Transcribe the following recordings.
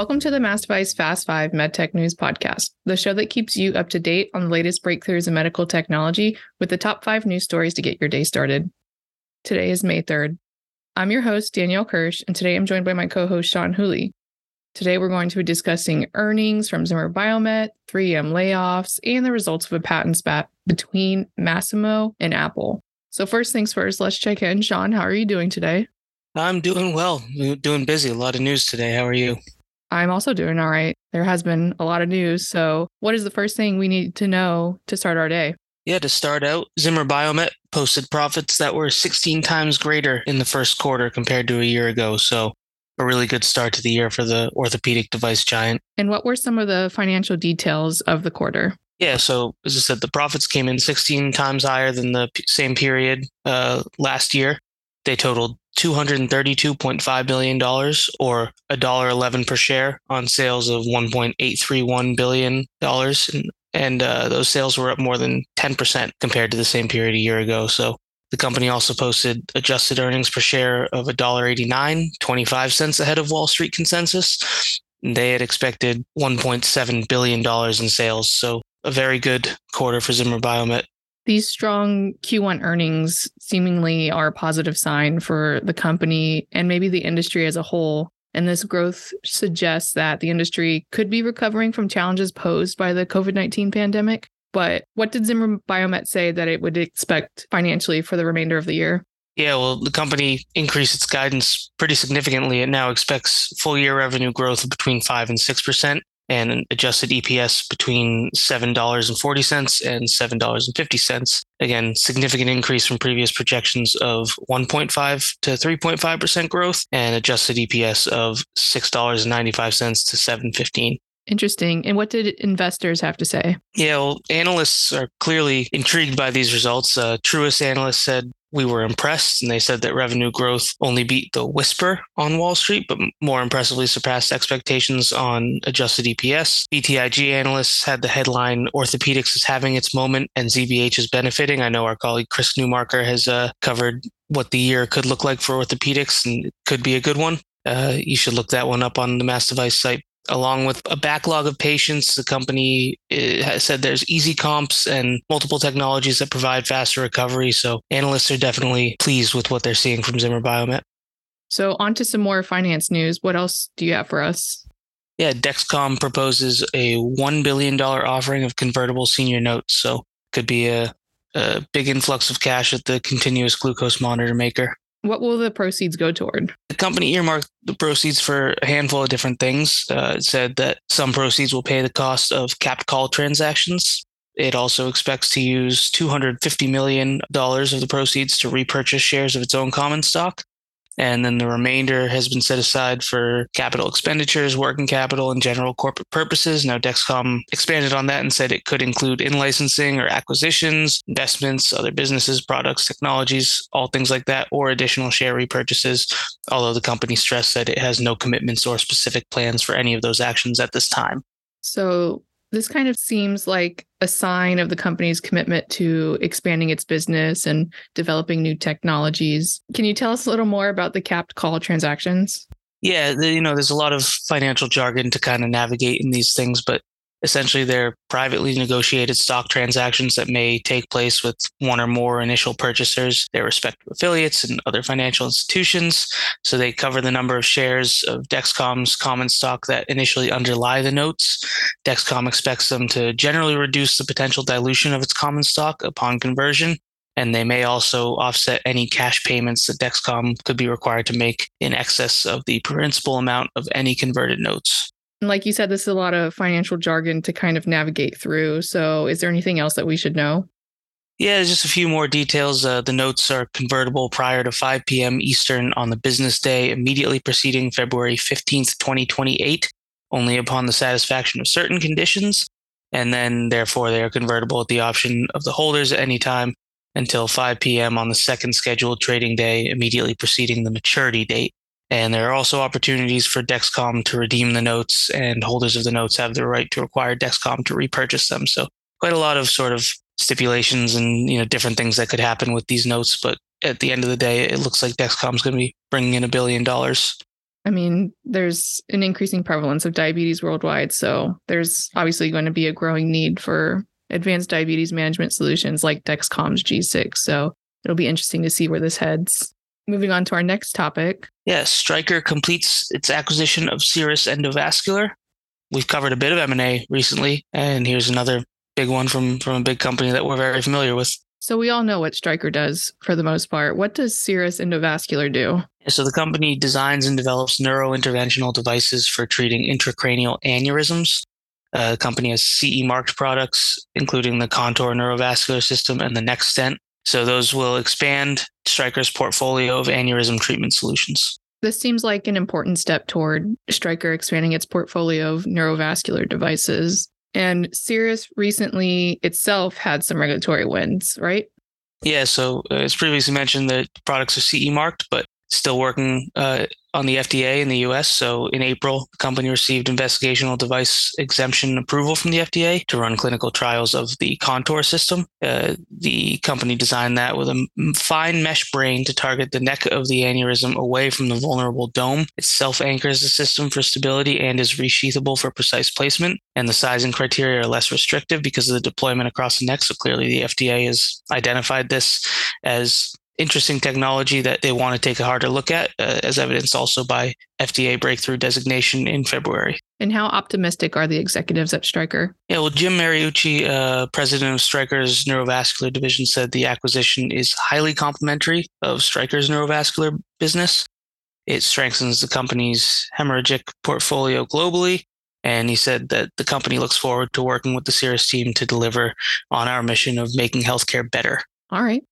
Welcome to the Mass Device Fast 5 MedTech News Podcast, the show that keeps you up to date on the latest breakthroughs in medical technology with the top five news stories to get your day started. Today is May 3rd. I'm your host, Danielle Kirsh, and today I'm joined by my co host, Sean Whooley. Today we're going to be discussing earnings from Zimmer Biomet, 3M layoffs, and the results of a patent spat between Masimo and Apple. So, first things first, let's check in. Sean, how are you doing today? I'm doing well, doing busy. A lot of news today. How are you? I'm also doing all right. There has been a lot of news. So, what is the first thing we need to know to start our day? Yeah, to start out, Zimmer Biomet posted profits that were 16 times greater in the first quarter compared to a year ago. So, a really good start to the year for the orthopedic device giant. And what were some of the financial details of the quarter? Yeah, so as I said, the profits came in 16 times higher than the same period uh, last year. They totaled $232.5 billion or $1.11 per share on sales of $1.831 billion. And, and uh, those sales were up more than 10% compared to the same period a year ago. So the company also posted adjusted earnings per share of $1.89, 25 cents ahead of Wall Street consensus. They had expected $1.7 billion in sales. So a very good quarter for Zimmer Biomet. These strong Q1 earnings seemingly are a positive sign for the company and maybe the industry as a whole. And this growth suggests that the industry could be recovering from challenges posed by the COVID 19 pandemic. But what did Zimmer Biomet say that it would expect financially for the remainder of the year? Yeah, well, the company increased its guidance pretty significantly. It now expects full year revenue growth of between 5 and 6%, and an adjusted EPS between $7.40 and $7.50. Again, significant increase from previous projections of 1.5 to 3.5% growth and adjusted EPS of $6.95 to 7.15. Interesting. And what did investors have to say? Yeah, well, analysts are clearly intrigued by these results. Uh, Truist analyst said we were impressed and they said that revenue growth only beat the whisper on Wall Street, but more impressively surpassed expectations on adjusted EPS. BTIG analysts had the headline Orthopedics is having its moment and ZBH is benefiting. I know our colleague Chris Newmarker has uh, covered what the year could look like for orthopedics and it could be a good one. Uh, you should look that one up on the Mass Device site along with a backlog of patients. The company eh, has said there's easy comps and multiple technologies that provide faster recovery. So analysts are definitely pleased with what they're seeing from Zimmer Biomet. So, on to some more finance news. What else do you have for us? Yeah, Dexcom proposes a $1 billion offering of convertible senior notes. So, could be a, a big influx of cash at the continuous glucose monitor maker. What will the proceeds go toward? The company earmarked the proceeds for a handful of different things. Uh, it said that some proceeds will pay the cost of capped call transactions. It also expects to use $250 million of the proceeds to repurchase shares of its own common stock and then the remainder has been set aside for capital expenditures, working capital, and general corporate purposes. Now, Dexcom expanded on that and said it could include in licensing or acquisitions, investments, other businesses, products, technologies, all things like that, or additional share repurchases. Although the company stressed that it has no commitments or specific plans for any of those actions at this time. So, this kind of seems like a sign of the company's commitment to expanding its business and developing new technologies. Can you tell us a little more about the capped call transactions? Yeah, you know, there's a lot of financial jargon to kind of navigate in these things, but Essentially, they're privately negotiated stock transactions that may take place with one or more initial purchasers, their respective affiliates, and other financial institutions. So they cover the number of shares of Dexcom's common stock that initially underlie the notes. Dexcom expects them to generally reduce the potential dilution of its common stock upon conversion. And they may also offset any cash payments that Dexcom could be required to make in excess of the principal amount of any converted notes like you said, this is a lot of financial jargon to kind of navigate through. So, is there anything else that we should know? Yeah, just a few more details. Uh, the notes are convertible prior to 5 p.m. Eastern on the business day immediately preceding February 15th, 2028, only upon the satisfaction of certain conditions. And then, therefore, they are convertible at the option of the holders at any time until 5 p.m. on the second scheduled trading day immediately preceding the maturity date. And there are also opportunities for Dexcom to redeem the notes, and holders of the notes have the right to require Dexcom to repurchase them. So, quite a lot of sort of stipulations and you know different things that could happen with these notes. But at the end of the day, it looks like Dexcom's going to be bringing in a billion dollars. I mean, there's an increasing prevalence of diabetes worldwide. So there's obviously going to be a growing need for advanced diabetes management solutions like Dexcom's G6. So it'll be interesting to see where this heads. Moving on to our next topic. Yes, Stryker completes its acquisition of Cerus Endovascular. We've covered a bit of M&A recently, and here's another big one from from a big company that we're very familiar with. So we all know what Stryker does for the most part. What does Cerus Endovascular do? So the company designs and develops neurointerventional devices for treating intracranial aneurysms. Uh, the company has CE marked products, including the Contour neurovascular system and the Neqstent. So those will expand Stryker's portfolio of aneurysm treatment solutions. This seems like an important step toward Stryker expanding its portfolio of neurovascular devices. And Cerus recently itself had some regulatory wins, right? Yeah, so uh, as previously mentioned, the products are CE marked, but still working uh, on the FDA in the US. So in April, the company received investigational device exemption approval from the FDA to run clinical trials of the Contour system. Uh, the company designed that with a fine mesh brain to target the neck of the aneurysm away from the vulnerable dome. It self anchors the system for stability and is resheathable for precise placement. And the sizing criteria are less restrictive because of the deployment across the neck. So clearly, the FDA has identified this as interesting technology that they want to take a harder look at, uh, as evidenced also by FDA breakthrough designation in February. And how optimistic are the executives at Stryker? Yeah, well, Jim Mariucci, uh, president of Stryker's neurovascular division, said the acquisition is highly complementary of Stryker's neurovascular business. It strengthens the company's hemorrhagic portfolio globally. And he said that the company looks forward to working with the Cerus team to deliver on our mission of making healthcare better. All right.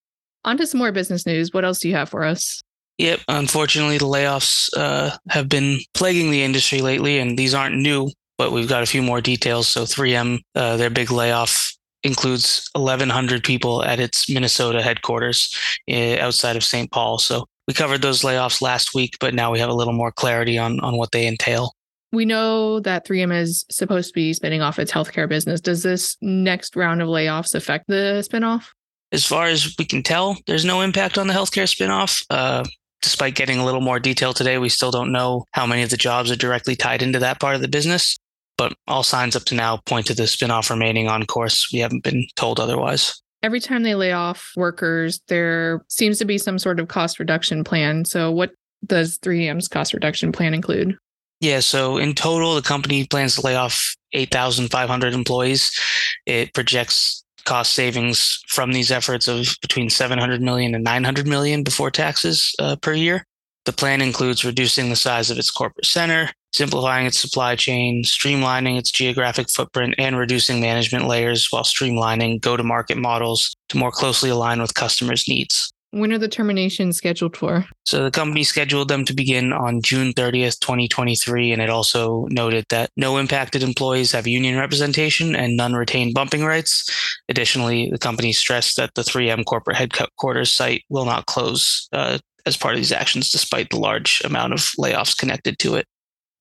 On to some more business news. What else do you have for us? Yep. Unfortunately, the layoffs uh, have been plaguing the industry lately, and these aren't new, but we've got a few more details. So 3M, uh, their big layoff includes 1,100 people at its Minnesota headquarters uh, outside of St. Paul. So we covered those layoffs last week, but now we have a little more clarity on, on what they entail. We know that 3M is supposed to be spinning off its healthcare business. Does this next round of layoffs affect the spinoff? As far as we can tell, there's no impact on the healthcare spinoff. Uh, despite getting a little more detail today, we still don't know how many of the jobs are directly tied into that part of the business. But all signs up to now point to the spinoff remaining on course. We haven't been told otherwise. Every time they lay off workers, there seems to be some sort of cost reduction plan. So, what does 3M's cost reduction plan include? Yeah, so in total, the company plans to lay off 8,500 employees. It projects cost savings from these efforts of between 700 million and 900 million before taxes uh, per year. The plan includes reducing the size of its corporate center, simplifying its supply chain, streamlining its geographic footprint, and reducing management layers while streamlining go to market models to more closely align with customers' needs. When are the terminations scheduled for? So the company scheduled them to begin on June 30th, 2023. And it also noted that no impacted employees have union representation and none retain bumping rights. Additionally, the company stressed that the 3M corporate headquarters site will not close uh, as part of these actions, despite the large amount of layoffs connected to it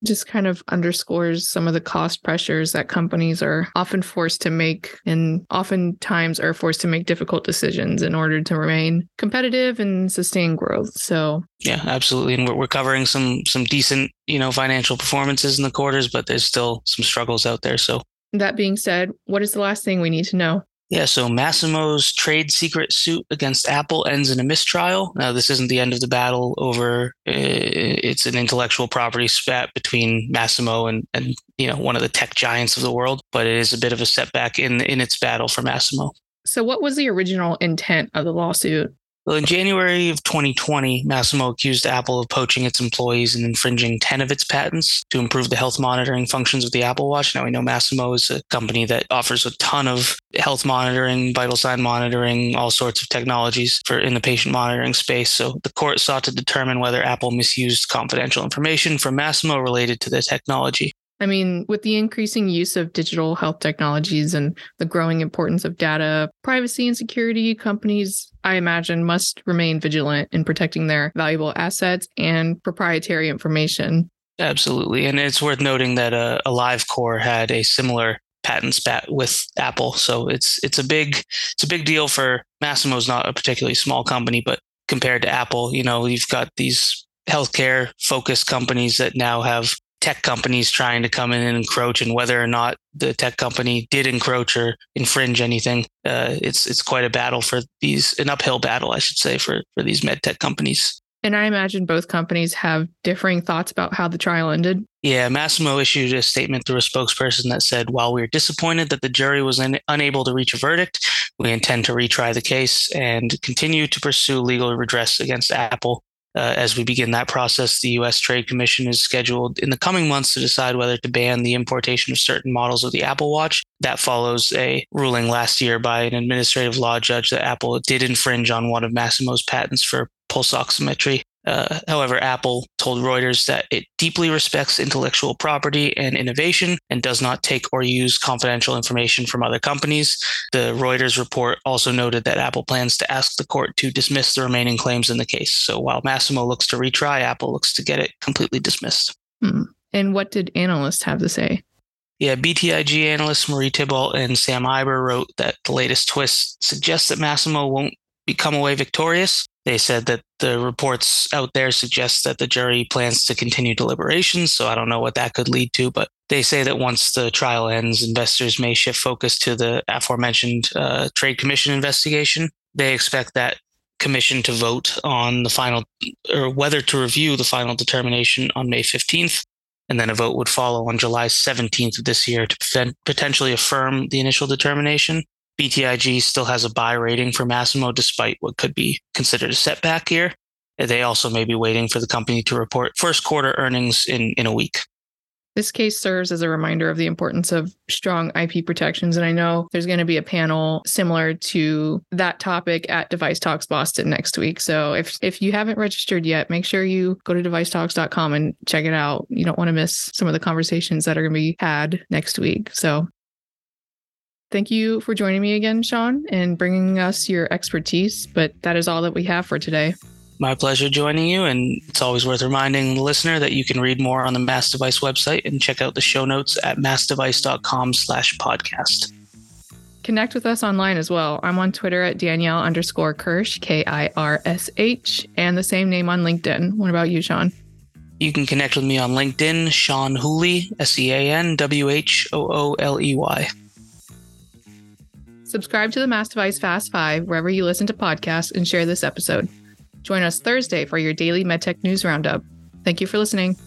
just kind of underscores some of the cost pressures that companies are often forced to make and oftentimes are forced to make difficult decisions in order to remain competitive and sustain growth. So yeah, absolutely. And we're, we're covering some some decent, you know, financial performances in the quarters, but there's still some struggles out there. So that being said, what is the last thing we need to know? Yeah, so Masimo's trade secret suit against Apple ends in a mistrial. Now, this isn't the end of the battle over uh, it's an intellectual property spat between Masimo and, and you know one of the tech giants of the world, but it is a bit of a setback in in its battle for Masimo. So, what was the original intent of the lawsuit? Well, in January of 2020, Masimo accused Apple of poaching its employees and infringing 10 of its patents to improve the health monitoring functions of the Apple Watch. Now, we know Masimo is a company that offers a ton of health monitoring, vital sign monitoring, all sorts of technologies for in the patient monitoring space. So the court sought to determine whether Apple misused confidential information from Masimo related to the technology. I mean, with the increasing use of digital health technologies and the growing importance of data, privacy and security, companies, I imagine, must remain vigilant in protecting their valuable assets and proprietary information. Absolutely. And it's worth noting that uh, AliveCor had a similar patent spat with Apple. So it's it's a big it's a big deal for Masimo's not a particularly small company, but compared to Apple, you know, you've got these healthcare focused companies that now have tech companies trying to come in and encroach and whether or not the tech company did encroach or infringe anything uh, it's it's quite a battle for these an uphill battle i should say for for these med tech companies. And i imagine both companies have differing thoughts about how the trial ended. Yeah masimo issued a statement through a spokesperson that said while we're disappointed that the jury was un- unable to reach a verdict we intend to retry the case and continue to pursue legal redress against apple uh, as we begin that process, the U.S. Trade Commission is scheduled in the coming months to decide whether to ban the importation of certain models of the Apple Watch. That follows a ruling last year by an administrative law judge that Apple did infringe on one of Masimo's patents for pulse oximetry. Uh, however, Apple told Reuters that it deeply respects intellectual property and innovation and does not take or use confidential information from other companies. The Reuters report also noted that Apple plans to ask the court to dismiss the remaining claims in the case. So while Masimo looks to retry, Apple looks to get it completely dismissed. Hmm. And what did analysts have to say? Yeah, BTIG analysts Marie Thibault and Sam Eiber wrote that the latest twist suggests that Masimo won't become away victorious. They said that the reports out there suggest that the jury plans to continue deliberations. So I don't know what that could lead to, but they say that once the trial ends, investors may shift focus to the aforementioned uh, Trade Commission investigation. They expect that commission to vote on the final or whether to review the final determination on May 15th. And then a vote would follow on July 17th of this year to potentially affirm the initial determination. BTIG still has a buy rating for Masimo, despite what could be considered a setback here. They also may be waiting for the company to report first quarter earnings in, in a week. This case serves as a reminder of the importance of strong IP protections. And I know there's going to be a panel similar to that topic at Device Talks Boston next week. So if, if you haven't registered yet, make sure you go to devicetalks.com and check it out. You don't want to miss some of the conversations that are going to be had next week. So Thank you for joining me again, Sean, and bringing us your expertise. But that is all that we have for today. My pleasure joining you. And it's always worth reminding the listener that you can read more on the Mass Device website and check out the show notes at massdevice.com slash podcast. Connect with us online as well. I'm on Twitter at Danielle underscore Kirsh, K I R S H, and the same name on LinkedIn. What about you, Sean? You can connect with me on LinkedIn, Sean Whooley, S E A N W H O O L E Y. Subscribe to the Mass Device Fast Five wherever you listen to podcasts and share this episode. Join us Thursday for your daily MedTech news roundup. Thank you for listening.